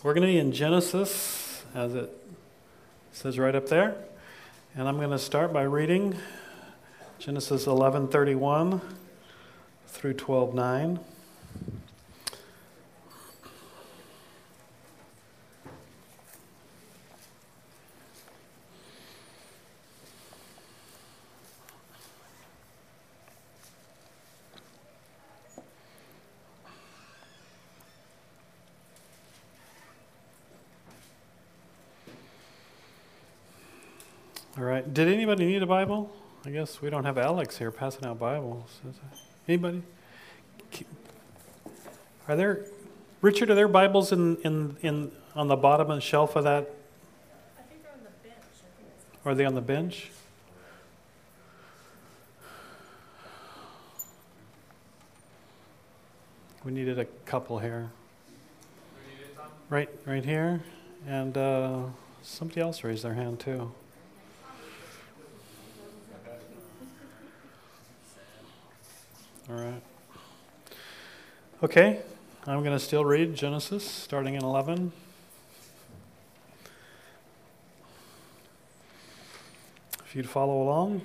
We're going to be in Genesis, as it says right up there. And I'm going to start by reading Genesis 11:31 through 12:9. All right. Did anybody need a Bible? I guess we don't have Alex here passing out Bibles. Anybody? Are there, Richard? Are there Bibles in, in, in on the bottom of the shelf of that? I think they're on the bench. Are they on the bench? We needed a couple here. Right, right here, and uh, somebody else raised their hand too. Right. Okay, I'm going to still read Genesis, starting in 11. If you'd follow along.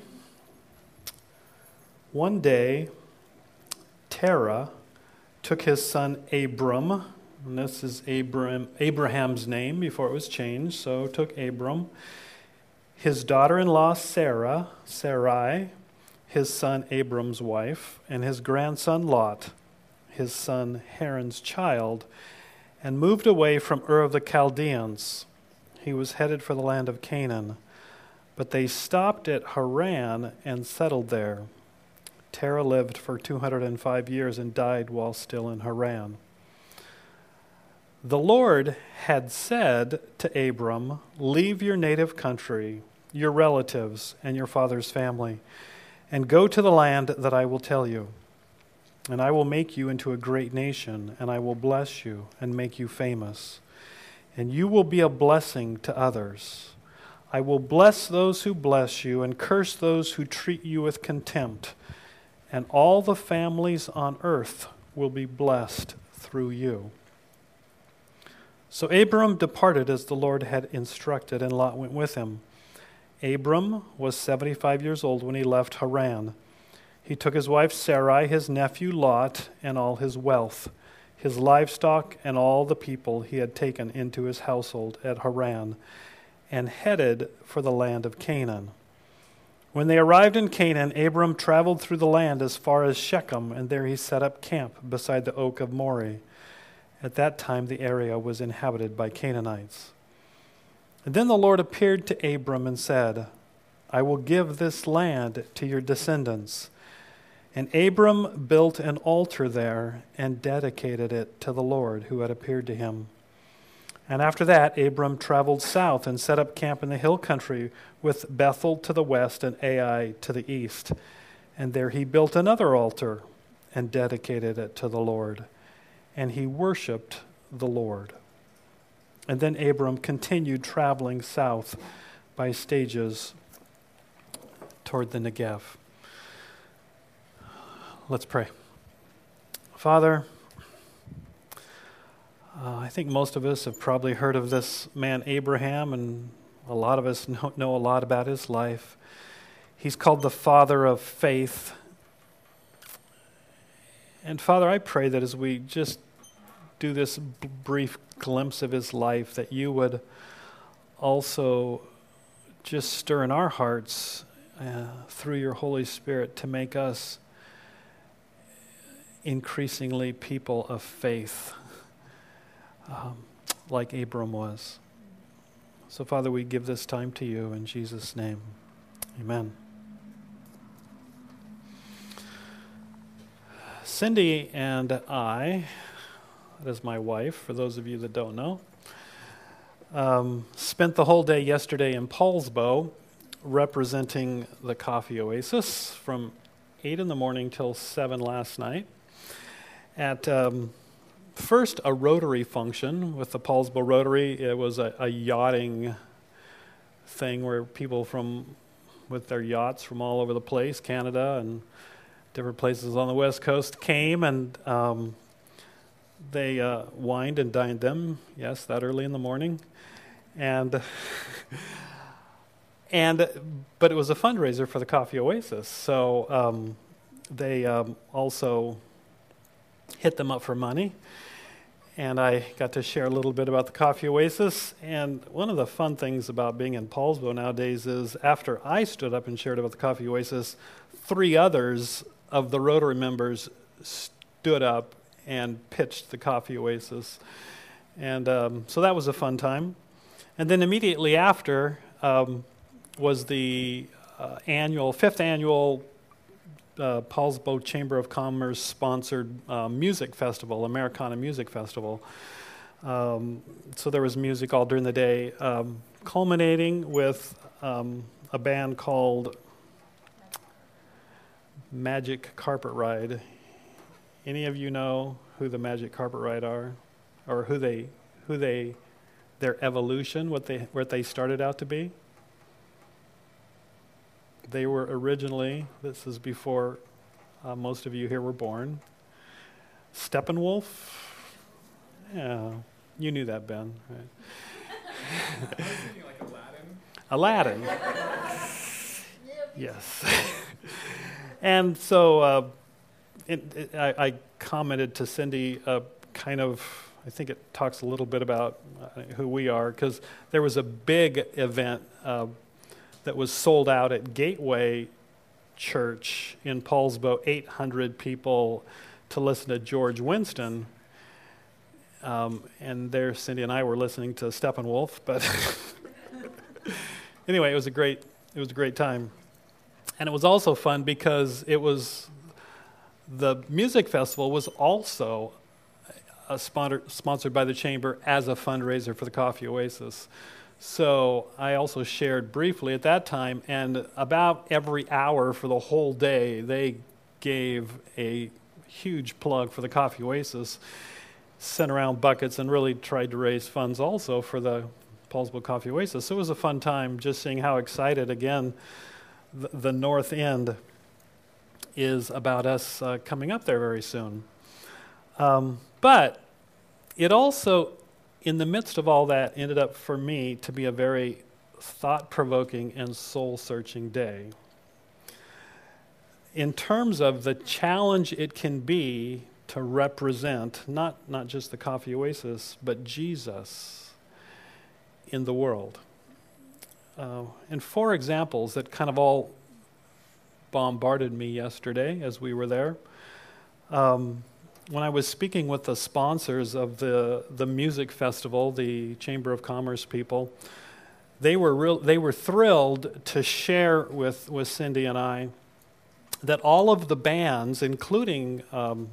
One day, Terah took his son Abram, and this is Abram, Abraham's name before it was changed, so took Abram, his daughter in law Sarah, Sarai, his son Abram's wife, and his grandson Lot, his son Haran's child, and moved away from Ur of the Chaldeans. He was headed for the land of Canaan. But they stopped at Haran and settled there. Terah lived for 205 years and died while still in Haran. The Lord had said to Abram, Leave your native country, your relatives, and your father's family, and go to the land that I will tell you. And I will make you into a great nation, and I will bless you and make you famous. And you will be a blessing to others. I will bless those who bless you, and curse those who treat you with contempt. And all the families on earth will be blessed through you. So Abram departed as the Lord had instructed, and Lot went with him. Abram was 75 years old when he left Haran. He took his wife Sarai, his nephew Lot, and all his wealth, his livestock, and all the people he had taken into his household at Haran, and headed for the land of Canaan. When they arrived in Canaan, Abram traveled through the land as far as Shechem, and there he set up camp beside the oak of Moreh. At that time, the area was inhabited by Canaanites. And then the Lord appeared to Abram and said, I will give this land to your descendants. And Abram built an altar there and dedicated it to the Lord who had appeared to him. And after that, Abram traveled south and set up camp in the hill country with Bethel to the west and Ai to the east. And there he built another altar and dedicated it to the Lord. And he worshiped the Lord. And then Abram continued traveling south by stages toward the Negev. Let's pray. Father, uh, I think most of us have probably heard of this man Abraham, and a lot of us know, know a lot about his life. He's called the father of faith. And Father, I pray that as we just do this b- brief glimpse of his life, that you would also just stir in our hearts uh, through your Holy Spirit to make us increasingly people of faith, um, like Abram was. So, Father, we give this time to you in Jesus' name. Amen. Cindy and I, that is my wife, for those of you that don't know, um, spent the whole day yesterday in Poulsbo representing the Coffee Oasis from 8 in the morning till 7 last night at um, first a rotary function with the Poulsbo Rotary. It was a, a yachting thing where people from with their yachts from all over the place, Canada and different places on the west coast, came and um, they uh, wined and dined them, yes, that early in the morning. And, and but it was a fundraiser for the Coffee Oasis. So um, they um, also hit them up for money. And I got to share a little bit about the Coffee Oasis. And one of the fun things about being in Poulsbo nowadays is after I stood up and shared about the Coffee Oasis, three others of the Rotary members stood up and pitched the Coffee Oasis. And um, so that was a fun time. And then immediately after um, was the uh, annual, fifth annual uh, Poulsbo Chamber of Commerce sponsored uh, music festival, Americana Music Festival. Um, so there was music all during the day, um, culminating with um, a band called Magic Carpet Ride. Any of you know who the Magic Carpet Ride are, or who they, who they, their evolution, what they, what they started out to be? They were originally, this is before uh, most of you here were born, Steppenwolf. Yeah, you knew that, Ben, right? like Aladdin. Aladdin. yes. and so uh, it, I, I, commented to Cindy, uh, kind of, I think it talks a little bit about uh, who we are, because there was a big event uh, that was sold out at Gateway Church in Poulsbo, 800 people to listen to George Winston. Um, and there, Cindy and I were listening to Steppenwolf. But anyway, it was a great, it was a great time, and it was also fun because it was the music festival was also sponsor, sponsored by the chamber as a fundraiser for the Coffee Oasis. So I also shared briefly at that time, and about every hour for the whole day, they gave a huge plug for the Coffee Oasis, sent around buckets, and really tried to raise funds also for the Poulsbo Coffee Oasis. So it was a fun time just seeing how excited, again, the, the North End is about us uh, coming up there very soon. Um, but it also in the midst of all that, ended up for me to be a very thought provoking and soul searching day. In terms of the challenge it can be to represent not, not just the coffee oasis, but Jesus in the world. Uh, and four examples that kind of all bombarded me yesterday as we were there. Um, when I was speaking with the sponsors of the, the music festival, the Chamber of Commerce people, they were, real, they were thrilled to share with, with Cindy and I that all of the bands, including um,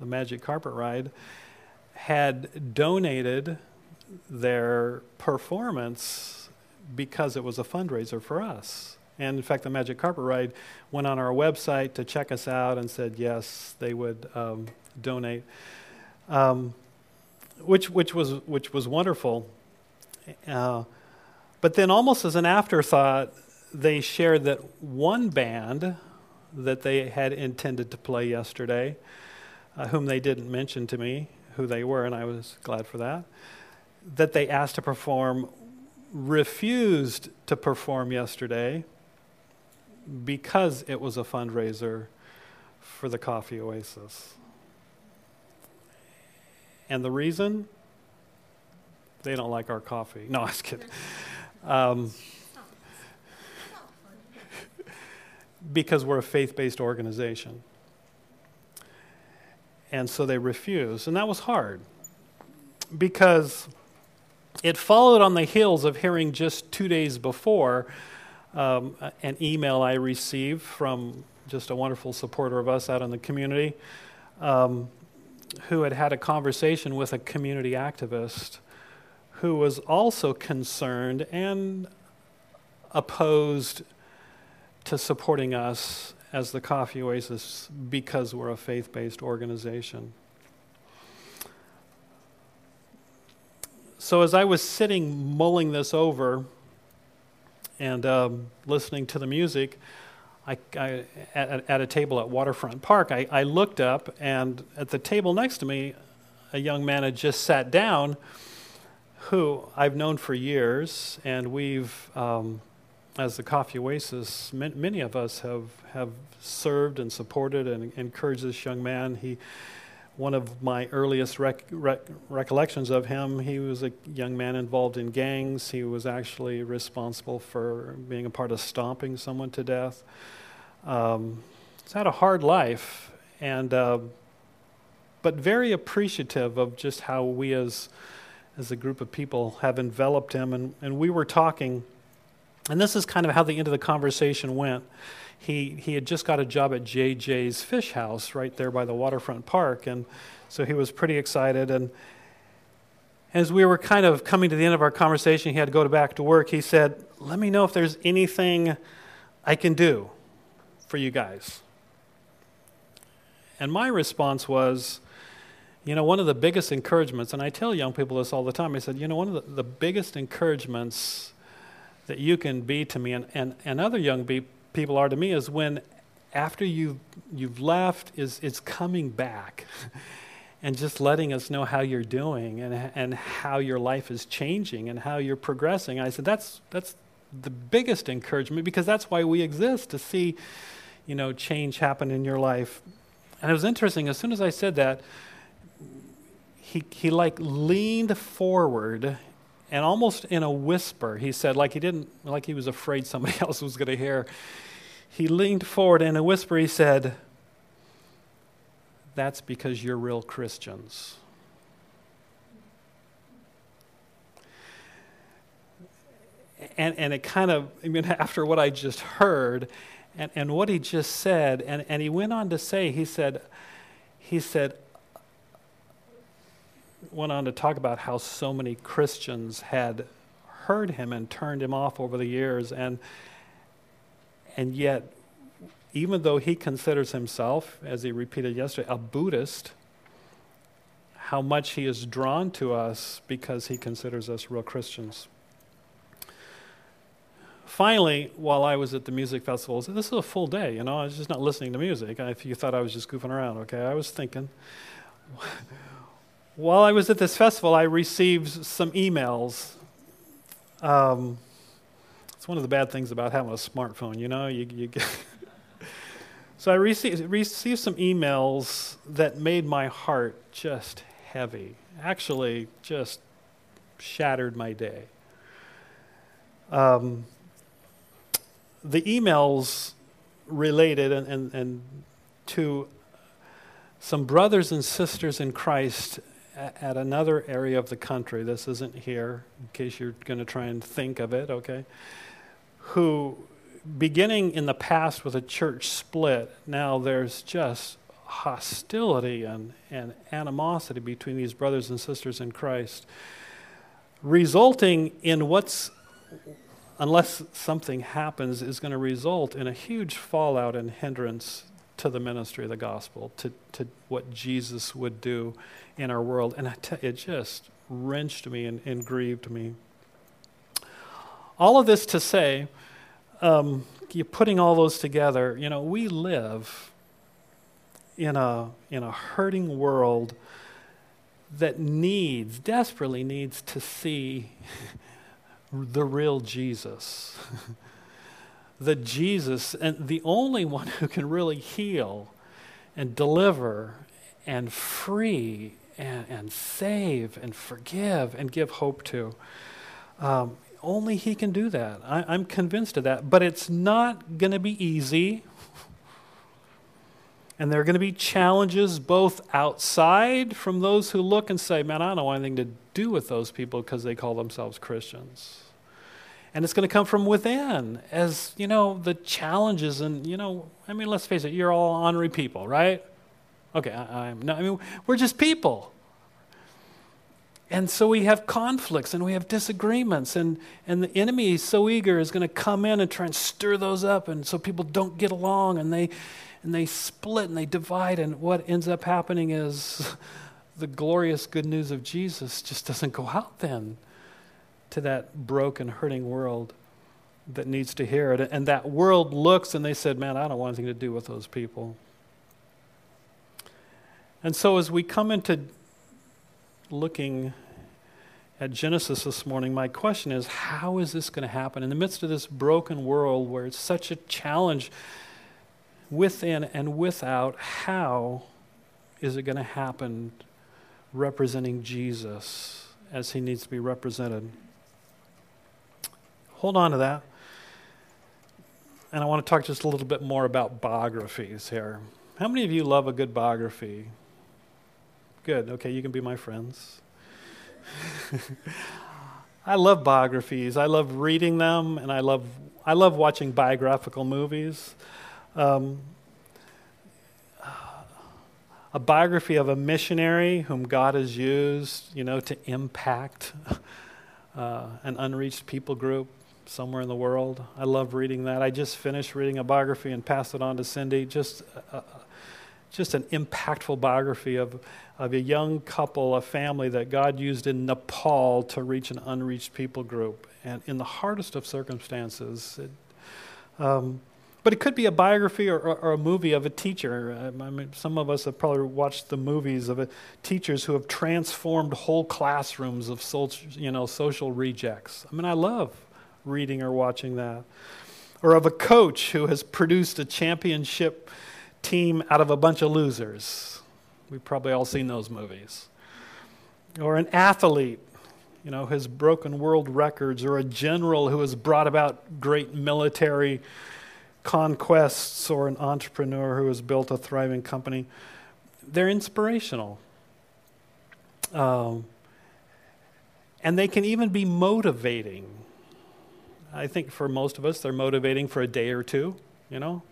the Magic Carpet Ride, had donated their performance because it was a fundraiser for us. And in fact, the Magic Carpet Ride went on our website to check us out and said yes, they would um, donate, um, which which was which was wonderful. Uh, but then, almost as an afterthought, they shared that one band that they had intended to play yesterday, uh, whom they didn't mention to me who they were, and I was glad for that, that they asked to perform refused to perform yesterday because it was a fundraiser for the Coffee Oasis. And the reason? They don't like our coffee. No, I was kidding. Um, because we're a faith based organization. And so they refused. And that was hard because it followed on the heels of hearing just two days before um, an email I received from just a wonderful supporter of us out in the community um, who had had a conversation with a community activist who was also concerned and opposed to supporting us as the Coffee Oasis because we're a faith based organization. So, as I was sitting mulling this over, and um, listening to the music, I, I, at, at, a table at Waterfront Park, I, I, looked up, and at the table next to me, a young man had just sat down who I've known for years, and we've, um, as the Coffee Oasis, many of us have, have served and supported and encouraged this young man. He, one of my earliest rec- rec- recollections of him, he was a young man involved in gangs. He was actually responsible for being a part of stomping someone to death. Um, he's had a hard life, and uh, but very appreciative of just how we as as a group of people have enveloped him. And, and we were talking, and this is kind of how the end of the conversation went. He, he had just got a job at JJ's Fish House right there by the waterfront park. And so he was pretty excited. And as we were kind of coming to the end of our conversation, he had to go back to work. He said, Let me know if there's anything I can do for you guys. And my response was, you know, one of the biggest encouragements, and I tell young people this all the time, I said, you know, one of the, the biggest encouragements that you can be to me and, and, and other young be, people are to me is when after you, you've left is it's coming back and just letting us know how you're doing and, and how your life is changing and how you're progressing. I said, that's, that's the biggest encouragement because that's why we exist, to see, you know, change happen in your life. And it was interesting, as soon as I said that, he, he like leaned forward and almost in a whisper, he said, like he didn't, like he was afraid somebody else was going to hear. He leaned forward and in a whisper, he said, That's because you're real Christians. And, and it kind of, I mean, after what I just heard and, and what he just said, and, and he went on to say, he said, he said, went on to talk about how so many Christians had heard him and turned him off over the years, and and yet, even though he considers himself, as he repeated yesterday, a Buddhist, how much he is drawn to us because he considers us real Christians. Finally, while I was at the music festival, this is a full day, you know, I was just not listening to music. If you thought I was just goofing around, okay, I was thinking. While I was at this festival, I received some emails. Um, it's one of the bad things about having a smartphone, you know. You, you get so I received, received some emails that made my heart just heavy. Actually, just shattered my day. Um, the emails related and, and, and to some brothers and sisters in Christ at another area of the country, this isn't here, in case you're going to try and think of it, okay, who, beginning in the past with a church split, now there's just hostility and, and animosity between these brothers and sisters in Christ, resulting in what's, unless something happens, is going to result in a huge fallout and hindrance to the ministry of the gospel, to, to what Jesus would do in our world. And it just wrenched me and, and, grieved me. All of this to say, um, you're putting all those together, you know, we live in a, in a hurting world that needs, desperately needs to see the real Jesus. the Jesus, and the only one who can really heal and deliver and free and, and save and forgive and give hope to. Um, only He can do that. I, I'm convinced of that. But it's not going to be easy. And there are going to be challenges both outside from those who look and say, man, I don't want anything to do with those people because they call themselves Christians. And it's going to come from within as, you know, the challenges and, you know, I mean, let's face it, you're all honorary people, right? Okay, I, am no, I mean, we're just people. And so we have conflicts and we have disagreements, and, and the enemy is so eager is going to come in and try and stir those up, and so people don't get along and they, and they split and they divide, and what ends up happening is the glorious good news of Jesus just doesn't go out then to that broken, hurting world that needs to hear it. And that world looks and they said, Man, I don't want anything to do with those people. And so, as we come into looking at Genesis this morning, my question is how is this going to happen in the midst of this broken world where it's such a challenge within and without? How is it going to happen representing Jesus as he needs to be represented? Hold on to that. And I want to talk just a little bit more about biographies here. How many of you love a good biography? Good. Okay, you can be my friends. I love biographies. I love reading them, and I love I love watching biographical movies. Um, a biography of a missionary whom God has used, you know, to impact uh, an unreached people group somewhere in the world. I love reading that. I just finished reading a biography and passed it on to Cindy. Just, uh, just an impactful biography of, of a young couple, a family that God used in Nepal to reach an unreached people group, and in the hardest of circumstances. It, um, but it could be a biography or, or, or a movie of a teacher. Um, I mean, some of us have probably watched the movies of a, teachers who have transformed whole classrooms of social, you know, social rejects. I mean, I love reading or watching that. Or of a coach who has produced a championship team out of a bunch of losers. We've probably all seen those movies. Or an athlete, you know, has broken world records, or a general who has brought about great military conquests, or an entrepreneur who has built a thriving company. They're inspirational. Um, and they can even be motivating. I think for most of us, they're motivating for a day or two, you know,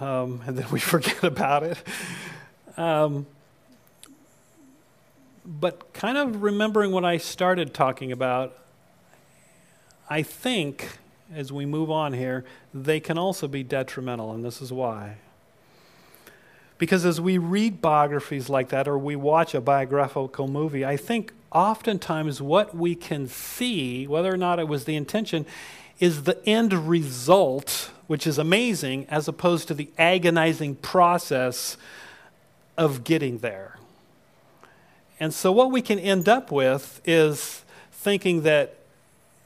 um, and then we forget about it. Um, but kind of remembering what I started talking about, I think as we move on here, they can also be detrimental, and this is why. Because as we read biographies like that or we watch a biographical movie, I think oftentimes what we can see, whether or not it was the intention, is the end result, which is amazing, as opposed to the agonizing process of getting there. And so, what we can end up with is thinking that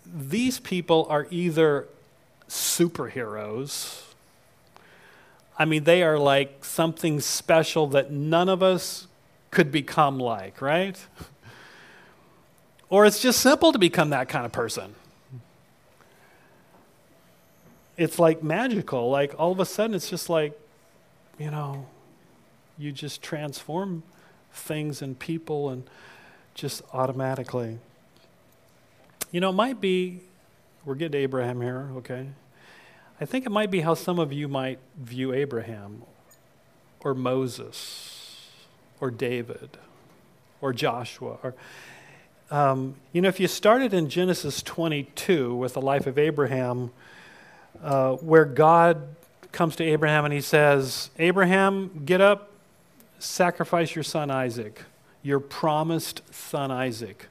these people are either superheroes. I mean, they are like something special that none of us could become like, right? Or it's just simple to become that kind of person. It's like magical. Like all of a sudden, it's just like, you know, you just transform things and people and just automatically. You know, it might be, we're getting to Abraham here, okay? I think it might be how some of you might view Abraham or Moses or David or Joshua or um, you know, if you started in Genesis 22 with the life of Abraham, uh, where God comes to Abraham and he says, Abraham, get up, sacrifice your son Isaac, your promised son Isaac,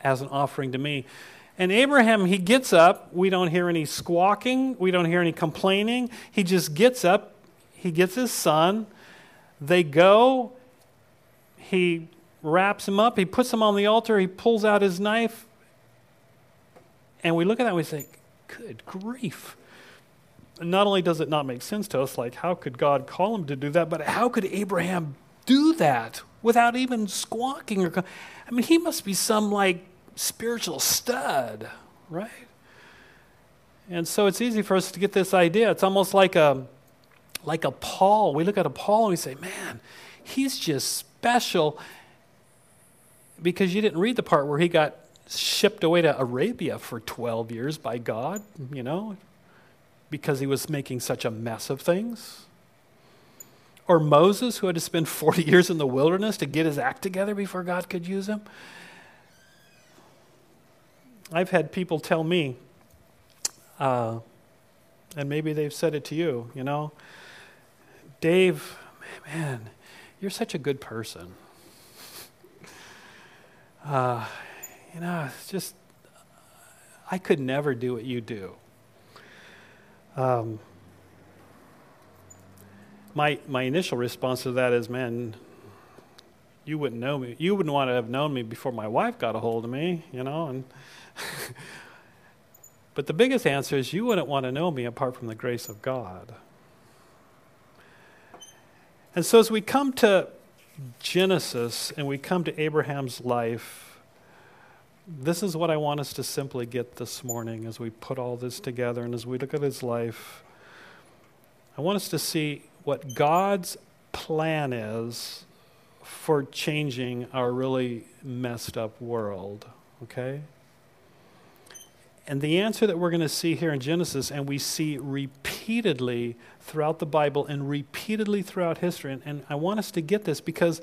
as an offering to me. And Abraham, he gets up. We don't hear any squawking. We don't hear any complaining. He just gets up. He gets his son. They go. He wraps him up, he puts him on the altar, he pulls out his knife, and we look at that and we say, Good grief. Not only does it not make sense to us, like, how could God call him to do that, but how could Abraham do that without even squawking? Or, I mean, he must be some, like, spiritual stud, right? And so it's easy for us to get this idea. It's almost like a, like a Paul. We look at a Paul and we say, man, he's just special because you didn't read the part where he got shipped away to Arabia for 12 years by God, you know, because he was making such a mess of things. Or Moses, who had to spend 40 years in the wilderness to get his act together before God could use him. I've had people tell me, uh, and maybe they've said it to you, you know, Dave, man, you're such a good person uh, you know, it's just, I could never do what you do. Um, my, my initial response to that is, man, you wouldn't know me. You wouldn't want to have known me before my wife got a hold of me, you know. And but the biggest answer is you wouldn't want to know me apart from the grace of God. And so as we come to Genesis and we come to Abraham's life, this is what I want us to simply get this morning as we put all this together and as we look at his life. I want us to see what God's plan is for changing our really messed up world, okay? And the answer that we're going to see here in Genesis, and we see repeatedly throughout the Bible and repeatedly throughout history, and, and I want us to get this because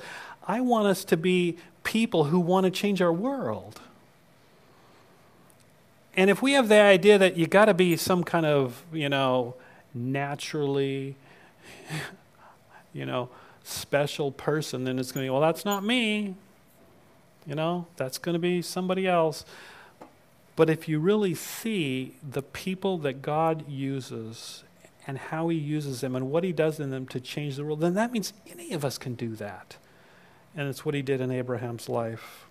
I want us to be people who want to change our world. And if we have the idea that you got to be some kind of, you know, naturally, you know, special person, then it's going to be, well, that's not me. You know, that's going to be somebody else. But if you really see the people that God uses and how He uses them and what He does in them to change the world, then that means any of us can do that. And it's what He did in Abraham's life.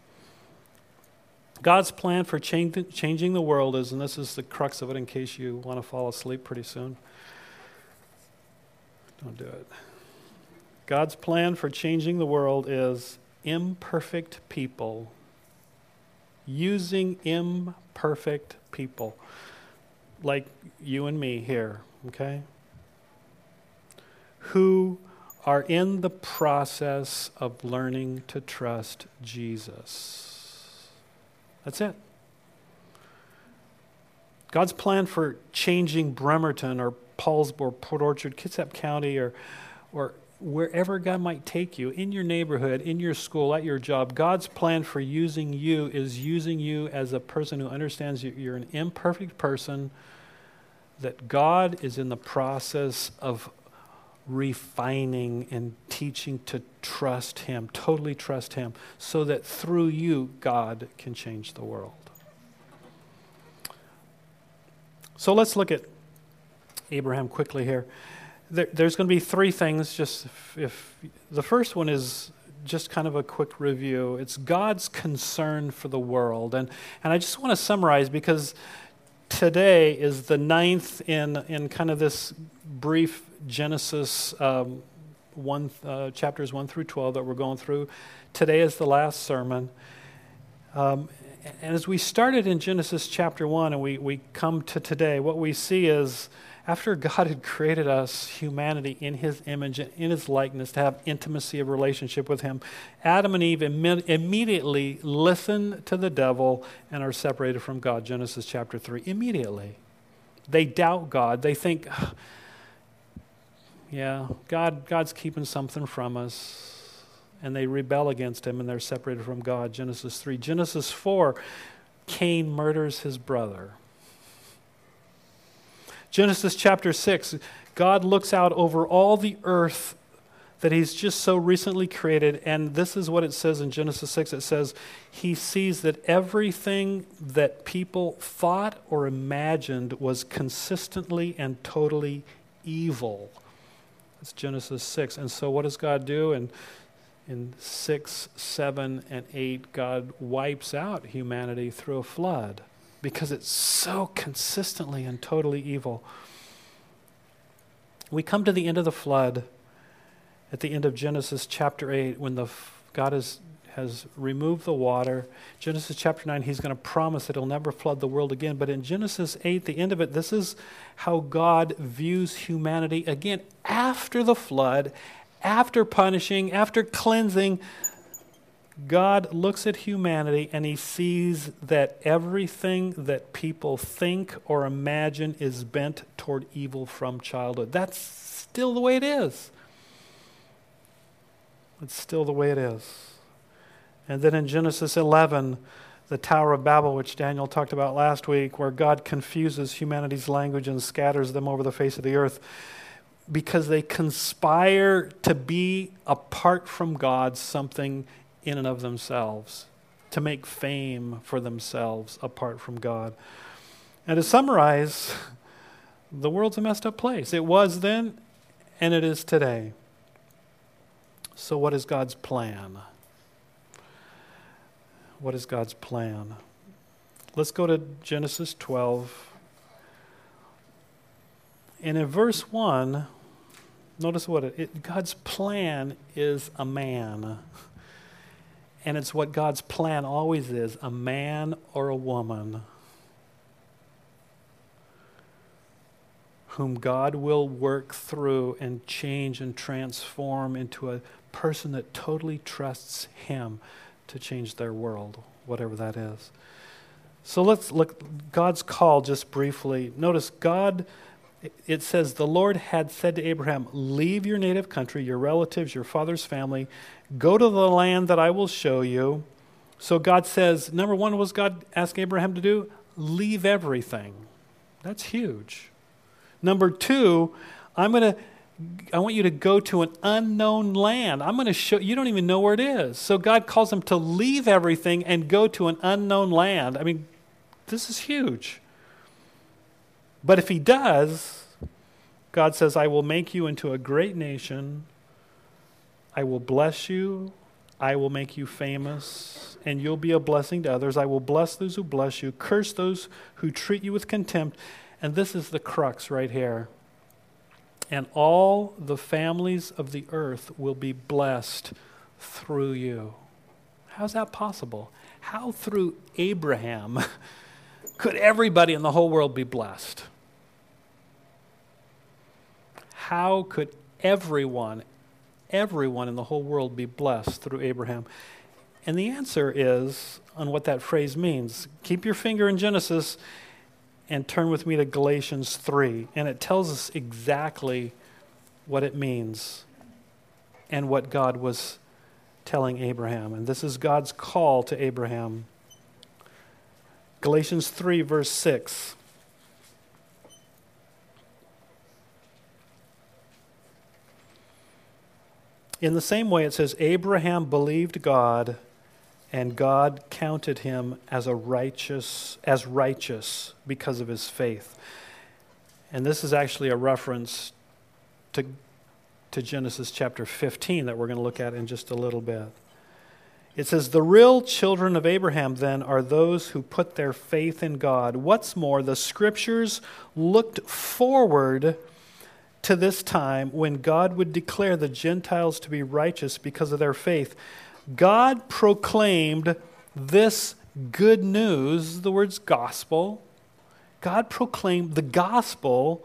God's plan for changing the world is, and this is the crux of it in case you want to fall asleep pretty soon. Don't do it. God's plan for changing the world is imperfect people using imperfect people like you and me here, okay? Who are in the process of learning to trust Jesus. That's it. God's plan for changing Bremerton or Poulsbo, Port Orchard, Kitsap County, or, or wherever God might take you, in your neighborhood, in your school, at your job, God's plan for using you is using you as a person who understands you're an imperfect person, that God is in the process of refining and teaching to trust Him, totally trust Him, so that through you, God can change the world. So let's look at Abraham quickly here there, there's going to be three things. Just if, if the first one is just kind of a quick review. It's God's concern for the world, and and I just want to summarize because today is the ninth in in kind of this brief Genesis um, one uh, chapters one through twelve that we're going through. Today is the last sermon. Um, and as we started in Genesis chapter 1 and we, we come to today, what we see is after God had created us, humanity, in his image and in his likeness to have intimacy of relationship with him, Adam and Eve Im- immediately listen to the devil and are separated from God. Genesis chapter 3. Immediately. They doubt God. They think, yeah, God, God's keeping something from us. And they rebel against him and they're separated from God. Genesis 3. Genesis 4, Cain murders his brother. Genesis chapter 6, God looks out over all the earth that he's just so recently created. And this is what it says in Genesis 6 it says, He sees that everything that people thought or imagined was consistently and totally evil. That's Genesis 6. And so, what does God do? And in 6, 7, and 8, God wipes out humanity through a flood because it's so consistently and totally evil. We come to the end of the flood at the end of Genesis chapter 8 when the God has has removed the water. Genesis chapter 9, he's going to promise that he'll never flood the world again. But in Genesis 8, the end of it, this is how God views humanity again after the flood, after punishing, after cleansing. God looks at humanity and he sees that everything that people think or imagine is bent toward evil from childhood. That's still the way it is. It's still the way it is. And then in Genesis 11, the Tower of Babel, which Daniel talked about last week, where God confuses humanity's language and scatters them over the face of the earth because they conspire to be apart from God something in and of themselves, to make fame for themselves apart from God. And to summarize, the world's a messed up place. It was then, and it is today. So, what is God's plan? What is God's plan? Let's go to Genesis 12. And in verse 1, notice what it, it, God's plan is a man. And it's what God's plan always is a man or a woman whom God will work through and change and transform into a person that totally trusts Him to change their world, whatever that is. So let's look God's call just briefly. Notice God it says the Lord had said to Abraham, "Leave your native country, your relatives, your father's family, go to the land that I will show you." So God says, number 1 was God asking Abraham to do? Leave everything. That's huge. Number 2, I'm going to I want you to go to an unknown land. I'm going to show you don't even know where it is. So God calls him to leave everything and go to an unknown land. I mean, this is huge. But if he does, God says, I will make you into a great nation. I will bless you. I will make you famous, and you'll be a blessing to others. I will bless those who bless you, curse those who treat you with contempt. And this is the crux right here and all the families of the earth will be blessed through you. How's that possible? How through Abraham could everybody in the whole world be blessed? How could everyone, everyone in the whole world be blessed through Abraham? And the answer is on what that phrase means. Keep your finger in Genesis and turn with me to Galatians 3. And it tells us exactly what it means and what God was telling Abraham. And this is God's call to Abraham. Galatians 3, verse 6. In the same way, it says, Abraham believed God and God counted him as a righteous as righteous because of his faith. And this is actually a reference to, to Genesis chapter 15 that we're going to look at in just a little bit. It says, The real children of Abraham then are those who put their faith in God. What's more, the scriptures looked forward to this time when God would declare the Gentiles to be righteous because of their faith. God proclaimed this good news, the word's gospel. God proclaimed the gospel,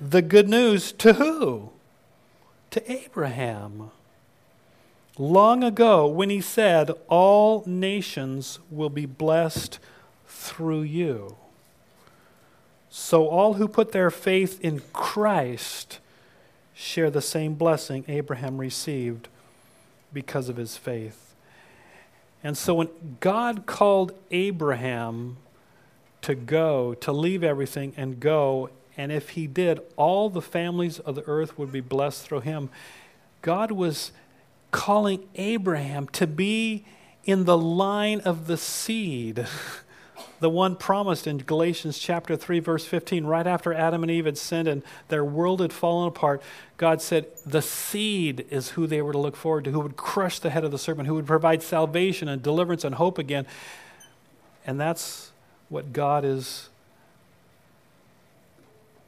the good news to who? To Abraham. Long ago, when he said, All nations will be blessed through you. So all who put their faith in Christ share the same blessing Abraham received because of his faith. And so when God called Abraham to go, to leave everything and go, and if he did, all the families of the earth would be blessed through him. God was calling Abraham to be in the line of the seed. the one promised in Galatians chapter 3 verse 15 right after Adam and Eve had sinned and their world had fallen apart God said the seed is who they were to look forward to who would crush the head of the serpent who would provide salvation and deliverance and hope again. And that's what God is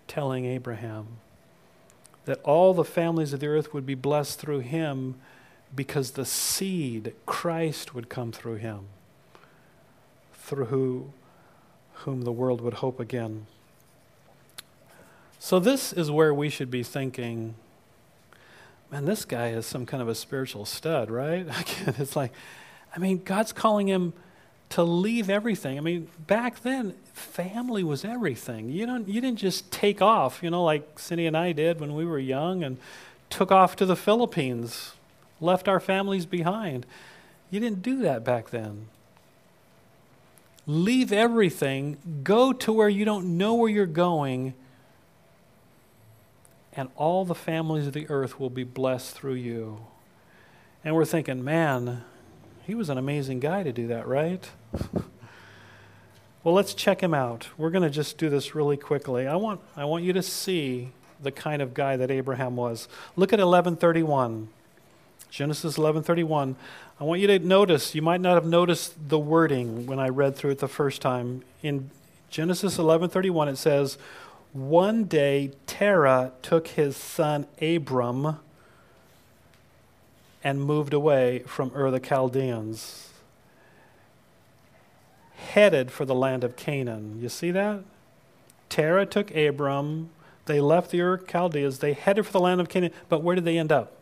telling Abraham that all the families of the earth would be blessed through him because the seed Christ would come through him through who whom the world would hope again. So, this is where we should be thinking man, this guy is some kind of a spiritual stud, right? it's like, I mean, God's calling him to leave everything. I mean, back then, family was everything. You don't, you didn't just take off, you know, like Cindy and I did when we were young and took off to the Philippines, left our families behind. You didn't do that back then leave everything, go to where you don't know where you're going, and all the families of the earth will be blessed through you. And we're thinking, man, he was an amazing guy to do that, right? well, let's check him out. We're going to just do this really quickly. I want, I want you to see the kind of guy that Abraham was. Look at 1131. Genesis 11:31. I want you to notice, you might not have noticed the wording when I read through it the first time. In Genesis 11:31 it says, "One day Terah took his son Abram and moved away from Ur the Chaldeans, headed for the land of Canaan." You see that? Terah took Abram, they left the Ur Chaldeans, they headed for the land of Canaan, but where did they end up?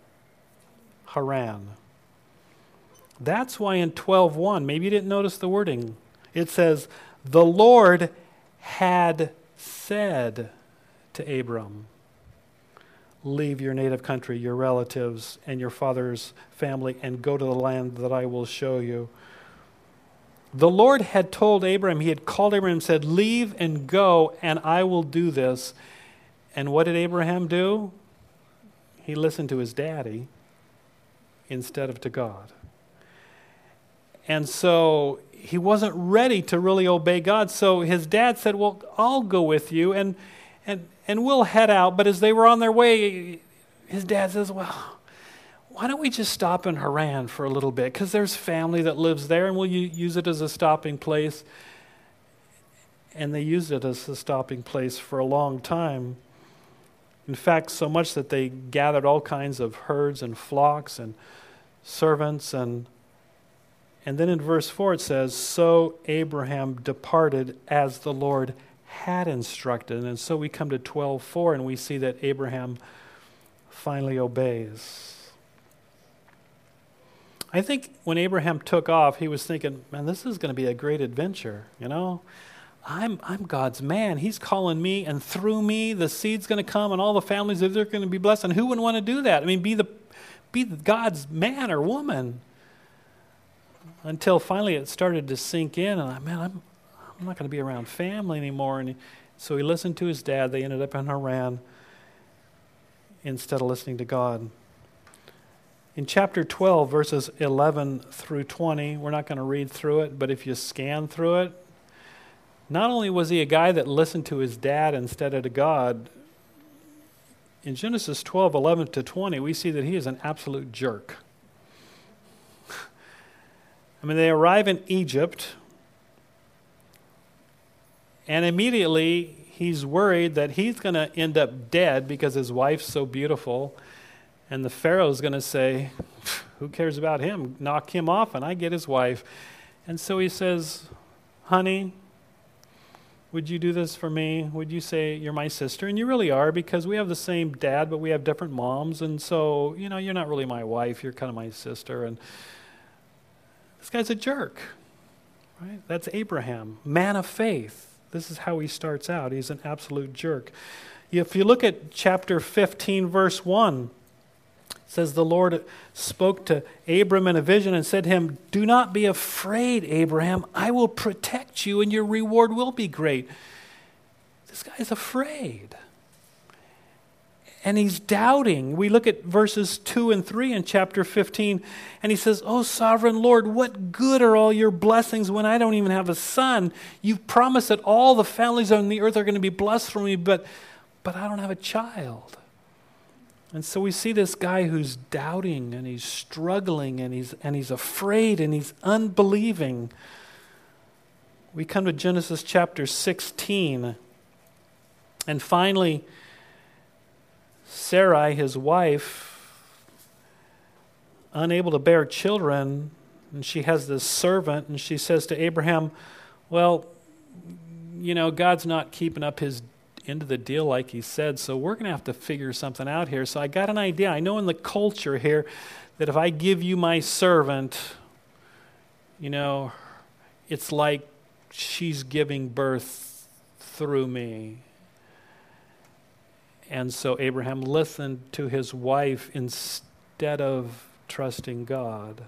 Haran. That's why in 12:1, maybe you didn't notice the wording. It says, "The Lord had said to Abram, leave your native country, your relatives, and your father's family and go to the land that I will show you." The Lord had told Abram, he had called Abraham and said, "Leave and go, and I will do this." And what did Abraham do? He listened to his daddy instead of to God. And so he wasn't ready to really obey God. So his dad said, Well, I'll go with you and, and, and we'll head out. But as they were on their way, his dad says, Well, why don't we just stop in Haran for a little bit? Because there's family that lives there and we'll use it as a stopping place. And they used it as a stopping place for a long time. In fact, so much that they gathered all kinds of herds and flocks and servants and and then in verse 4 it says so Abraham departed as the Lord had instructed. And so we come to 12:4 and we see that Abraham finally obeys. I think when Abraham took off he was thinking man this is going to be a great adventure you know I'm, I'm God's man. He's calling me, and through me, the seed's going to come, and all the families they're going to be blessed. And who wouldn't want to do that? I mean, be the be God's man or woman. Until finally it started to sink in, and I, man, I'm, I'm not going to be around family anymore. And so he listened to his dad. They ended up in Haran instead of listening to God. In chapter 12, verses 11 through 20, we're not going to read through it, but if you scan through it, not only was he a guy that listened to his dad instead of to God, in Genesis 12, 11 to 20, we see that he is an absolute jerk. I mean, they arrive in Egypt, and immediately he's worried that he's going to end up dead because his wife's so beautiful. And the Pharaoh's going to say, Who cares about him? Knock him off, and I get his wife. And so he says, Honey, would you do this for me? Would you say you're my sister? And you really are because we have the same dad, but we have different moms. And so, you know, you're not really my wife, you're kind of my sister. And this guy's a jerk, right? That's Abraham, man of faith. This is how he starts out. He's an absolute jerk. If you look at chapter 15, verse 1, says the Lord spoke to Abram in a vision and said to him, Do not be afraid, Abraham. I will protect you and your reward will be great. This guy's afraid. And he's doubting. We look at verses 2 and 3 in chapter 15, and he says, Oh, sovereign Lord, what good are all your blessings when I don't even have a son? You've promised that all the families on the earth are going to be blessed from me, but, but I don't have a child. And so we see this guy who's doubting and he's struggling and he's, and he's afraid and he's unbelieving. We come to Genesis chapter 16. And finally, Sarai, his wife, unable to bear children, and she has this servant, and she says to Abraham, Well, you know, God's not keeping up his into the deal like he said. So we're going to have to figure something out here. So I got an idea. I know in the culture here that if I give you my servant, you know, it's like she's giving birth through me. And so Abraham listened to his wife instead of trusting God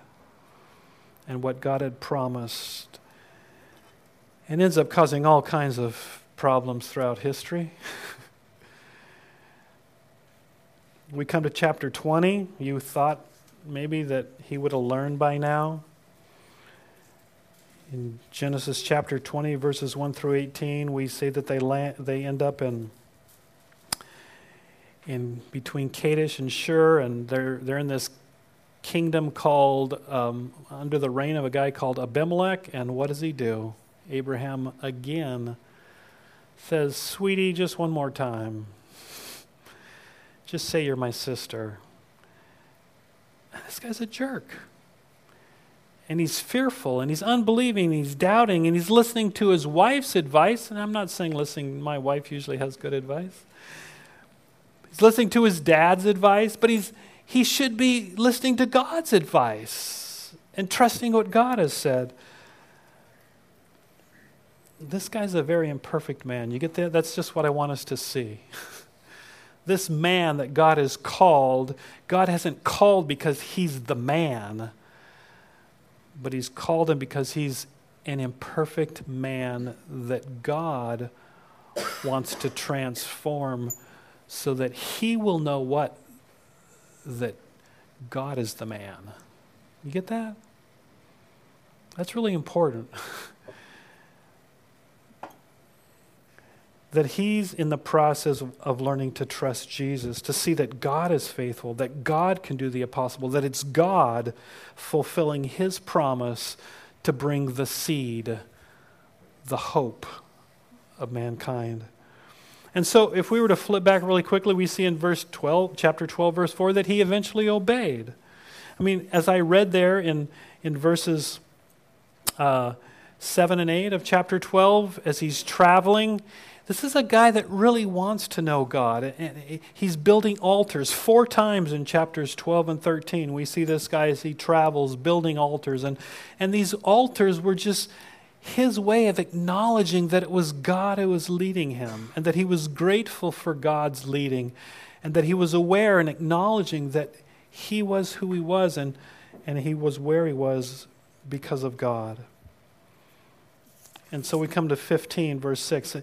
and what God had promised. And ends up causing all kinds of problems throughout history. we come to chapter 20. You thought maybe that he would have learned by now. In Genesis chapter 20, verses 1 through 18, we see that they, land, they end up in, in between Kadesh and Shur, and they're, they're in this kingdom called, um, under the reign of a guy called Abimelech. And what does he do? Abraham again says, Sweetie, just one more time. Just say you're my sister. This guy's a jerk. And he's fearful and he's unbelieving, and he's doubting, and he's listening to his wife's advice. And I'm not saying listening, my wife usually has good advice. He's listening to his dad's advice, but he's, he should be listening to God's advice and trusting what God has said. This guy's a very imperfect man. You get that? That's just what I want us to see. this man that God has called, God hasn't called because he's the man, but he's called him because he's an imperfect man that God wants to transform so that he will know what? That God is the man. You get that? That's really important. that he's in the process of learning to trust Jesus, to see that God is faithful, that God can do the impossible, that it's God fulfilling his promise to bring the seed, the hope of mankind. And so, if we were to flip back really quickly, we see in verse 12, chapter 12, verse 4, that he eventually obeyed. I mean, as I read there in, in verses uh, 7 and 8 of chapter 12, as he's traveling, this is a guy that really wants to know God. And he's building altars. Four times in chapters 12 and 13, we see this guy as he travels building altars. And, and these altars were just his way of acknowledging that it was God who was leading him and that he was grateful for God's leading and that he was aware and acknowledging that he was who he was and, and he was where he was because of God. And so we come to 15, verse 6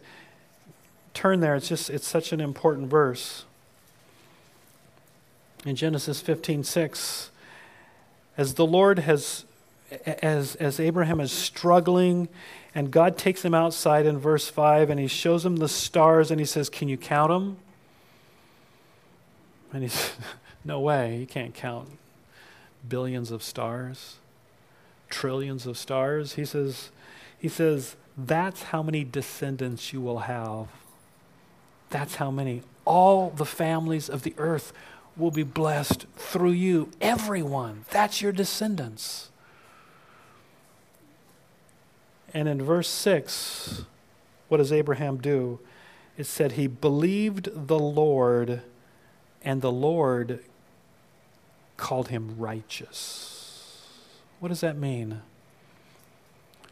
turn there. It's just it's such an important verse. In Genesis 15, 6, as the Lord has as as Abraham is struggling and God takes him outside in verse 5 and he shows him the stars and he says, Can you count them? And he's, No way, you can't count billions of stars, trillions of stars. He says, he says, That's how many descendants you will have. That's how many. All the families of the earth will be blessed through you. Everyone. That's your descendants. And in verse 6, what does Abraham do? It said he believed the Lord, and the Lord called him righteous. What does that mean?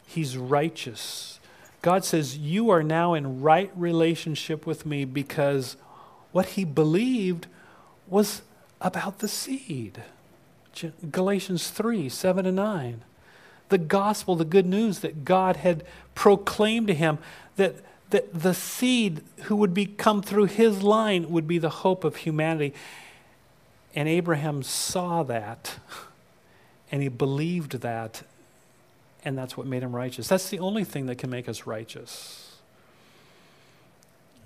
He's righteous. God says, You are now in right relationship with me because what he believed was about the seed. Galatians 3 7 and 9. The gospel, the good news that God had proclaimed to him that, that the seed who would be come through his line would be the hope of humanity. And Abraham saw that and he believed that and that's what made him righteous. That's the only thing that can make us righteous.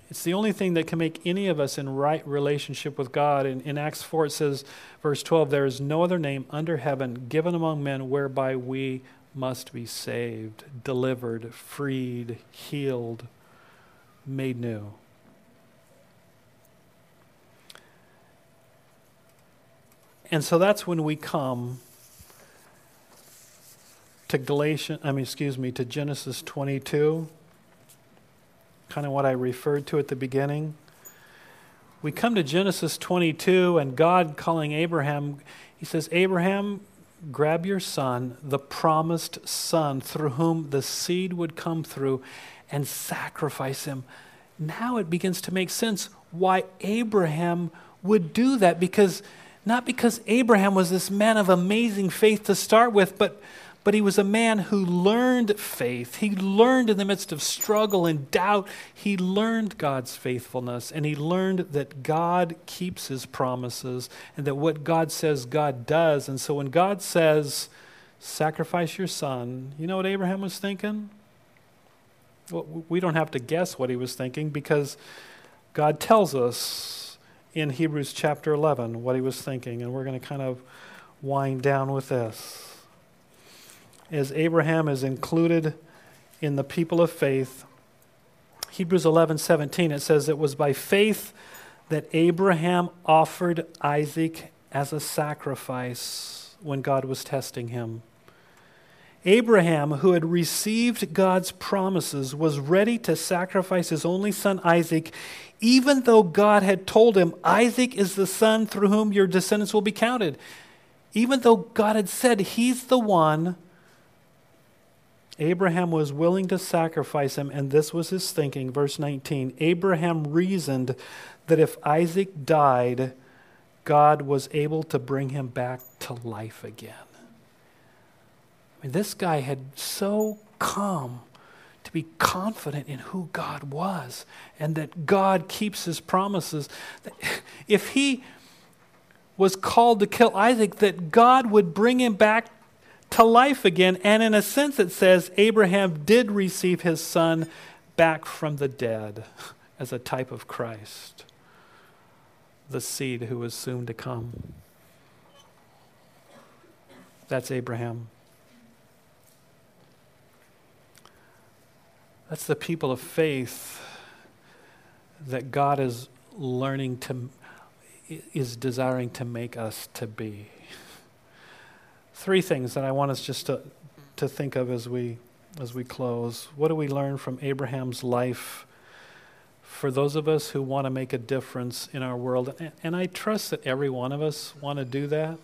It's the only thing that can make any of us in right relationship with God. In, in Acts 4, it says, verse 12, there is no other name under heaven given among men whereby we must be saved, delivered, freed, healed, made new. And so that's when we come to Galatians, I mean, excuse me, to Genesis 22, kind of what I referred to at the beginning. We come to Genesis 22, and God calling Abraham, he says, Abraham, grab your son, the promised son, through whom the seed would come through, and sacrifice him. Now it begins to make sense why Abraham would do that, because not because Abraham was this man of amazing faith to start with, but but he was a man who learned faith. He learned in the midst of struggle and doubt, he learned God's faithfulness and he learned that God keeps his promises and that what God says, God does. And so when God says, sacrifice your son, you know what Abraham was thinking? Well, we don't have to guess what he was thinking because God tells us in Hebrews chapter 11 what he was thinking, and we're going to kind of wind down with this. As Abraham is included in the people of faith, Hebrews 11 17, it says, It was by faith that Abraham offered Isaac as a sacrifice when God was testing him. Abraham, who had received God's promises, was ready to sacrifice his only son Isaac, even though God had told him, Isaac is the son through whom your descendants will be counted. Even though God had said, He's the one, Abraham was willing to sacrifice him, and this was his thinking. Verse 19 Abraham reasoned that if Isaac died, God was able to bring him back to life again. I mean, this guy had so come to be confident in who God was and that God keeps his promises. If he was called to kill Isaac, that God would bring him back to life again. And in a sense, it says Abraham did receive his son back from the dead as a type of Christ, the seed who was soon to come. That's Abraham. That's the people of faith that God is learning to, is desiring to make us to be. Three things that I want us just to, to think of as we, as we close. What do we learn from Abraham's life for those of us who want to make a difference in our world? And, and I trust that every one of us want to do that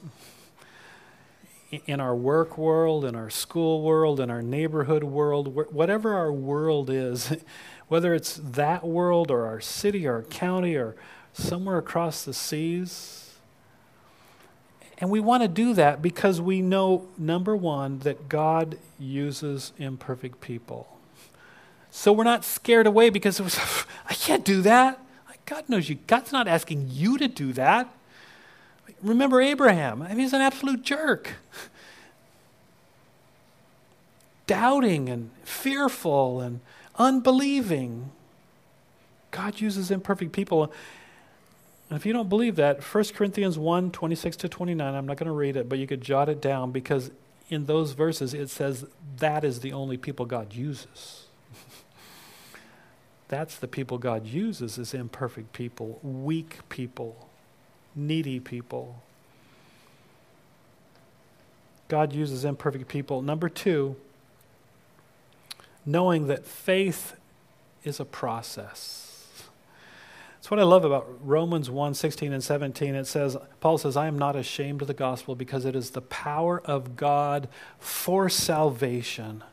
in our work world, in our school world, in our neighborhood world, whatever our world is, whether it's that world or our city or our county or somewhere across the seas. And we want to do that because we know, number one, that God uses imperfect people. So we're not scared away because it was, I can't do that. God knows you. God's not asking you to do that. Remember Abraham. I mean, he's an absolute jerk. Doubting and fearful and unbelieving. God uses imperfect people. And if you don't believe that, 1 Corinthians 1 26 to 29, I'm not going to read it, but you could jot it down because in those verses it says that is the only people God uses. That's the people God uses is imperfect people, weak people, needy people. God uses imperfect people. Number two, knowing that faith is a process. That's what I love about Romans 1 16 and 17. It says, Paul says, I am not ashamed of the gospel because it is the power of God for salvation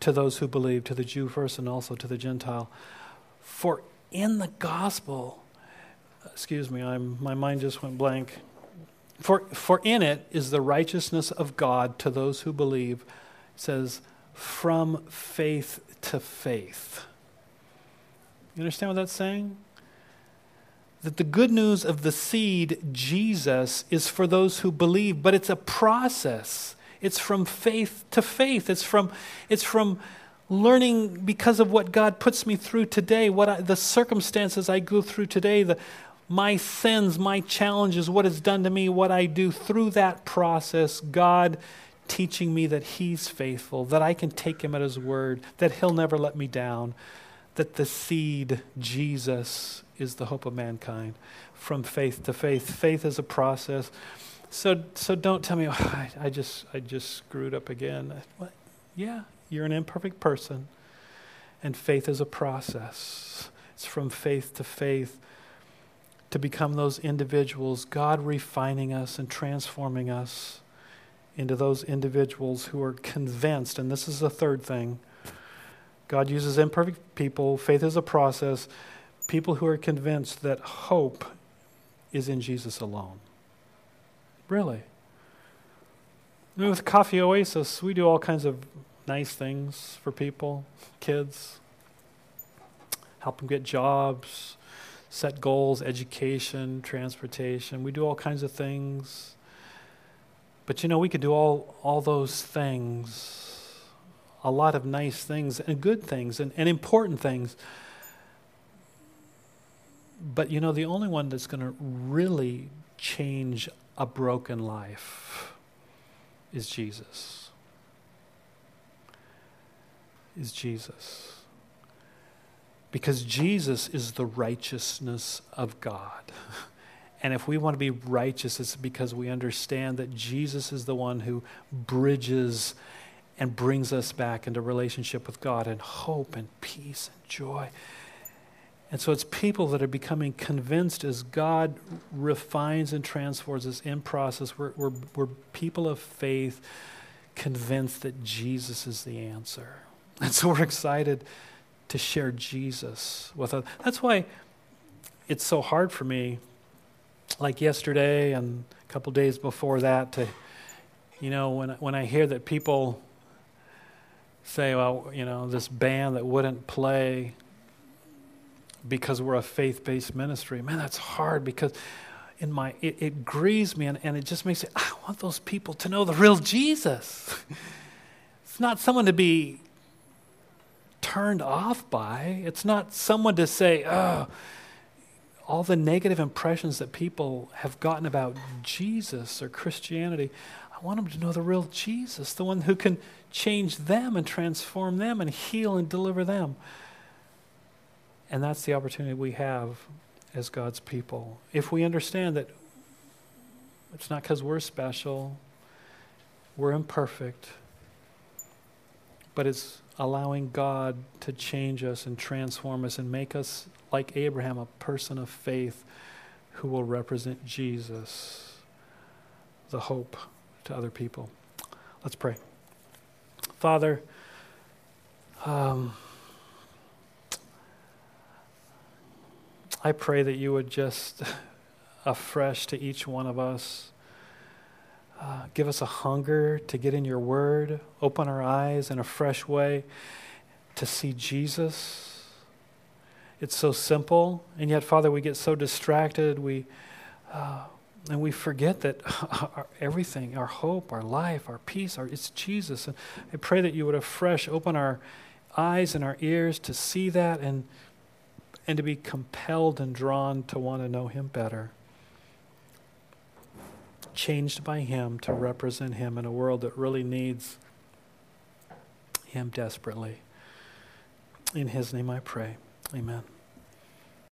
to those who believe, to the Jew first and also to the Gentile. For in the gospel, excuse me, I'm, my mind just went blank. For, for in it is the righteousness of God to those who believe, says, from faith to faith. You understand what that's saying? That the good news of the seed, Jesus, is for those who believe, but it's a process. It's from faith to faith. It's from, it's from learning because of what God puts me through today, what I, the circumstances I go through today, the, my sins, my challenges, what it's done to me, what I do through that process, God teaching me that He's faithful, that I can take Him at His word, that He'll never let me down, that the seed, Jesus, is the hope of mankind from faith to faith. Faith is a process. So, so don't tell me, oh, I, I, just, I just screwed up again. Yeah, you're an imperfect person, and faith is a process. It's from faith to faith to become those individuals, God refining us and transforming us into those individuals who are convinced, and this is the third thing God uses imperfect people, faith is a process, people who are convinced that hope is in Jesus alone. Really. With Coffee Oasis, we do all kinds of nice things for people, kids, help them get jobs, set goals, education, transportation. We do all kinds of things. But you know, we could do all, all those things, a lot of nice things and good things and, and important things. But you know, the only one that's going to really change a broken life is Jesus. Is Jesus. Because Jesus is the righteousness of God. And if we want to be righteous, it's because we understand that Jesus is the one who bridges and brings us back into relationship with God and hope and peace and joy. And so it's people that are becoming convinced as God refines and transforms us in process. We're, we're, we're people of faith convinced that Jesus is the answer. And so we're excited to share Jesus with us. That's why it's so hard for me, like yesterday and a couple days before that, to, you know, when, when I hear that people say, well, you know, this band that wouldn't play because we're a faith based ministry. Man, that's hard because in my it, it grieves me and, and it just makes it I want those people to know the real Jesus. it's not someone to be turned off by. It's not someone to say, oh, all the negative impressions that people have gotten about Jesus or Christianity. I want them to know the real Jesus, the one who can change them and transform them and heal and deliver them. And that's the opportunity we have as God's people. If we understand that it's not because we're special, we're imperfect, but it's allowing God to change us and transform us and make us, like Abraham, a person of faith who will represent Jesus, the hope to other people. Let's pray. Father, um, I pray that you would just afresh to each one of us. Uh, give us a hunger to get in your word, open our eyes in a fresh way to see Jesus. It's so simple, and yet, Father, we get so distracted. We uh, and we forget that our, everything, our hope, our life, our peace, our, it's Jesus. And I pray that you would afresh open our eyes and our ears to see that and and to be compelled and drawn to want to know Him better. Changed by Him to represent Him in a world that really needs Him desperately. In His name I pray. Amen.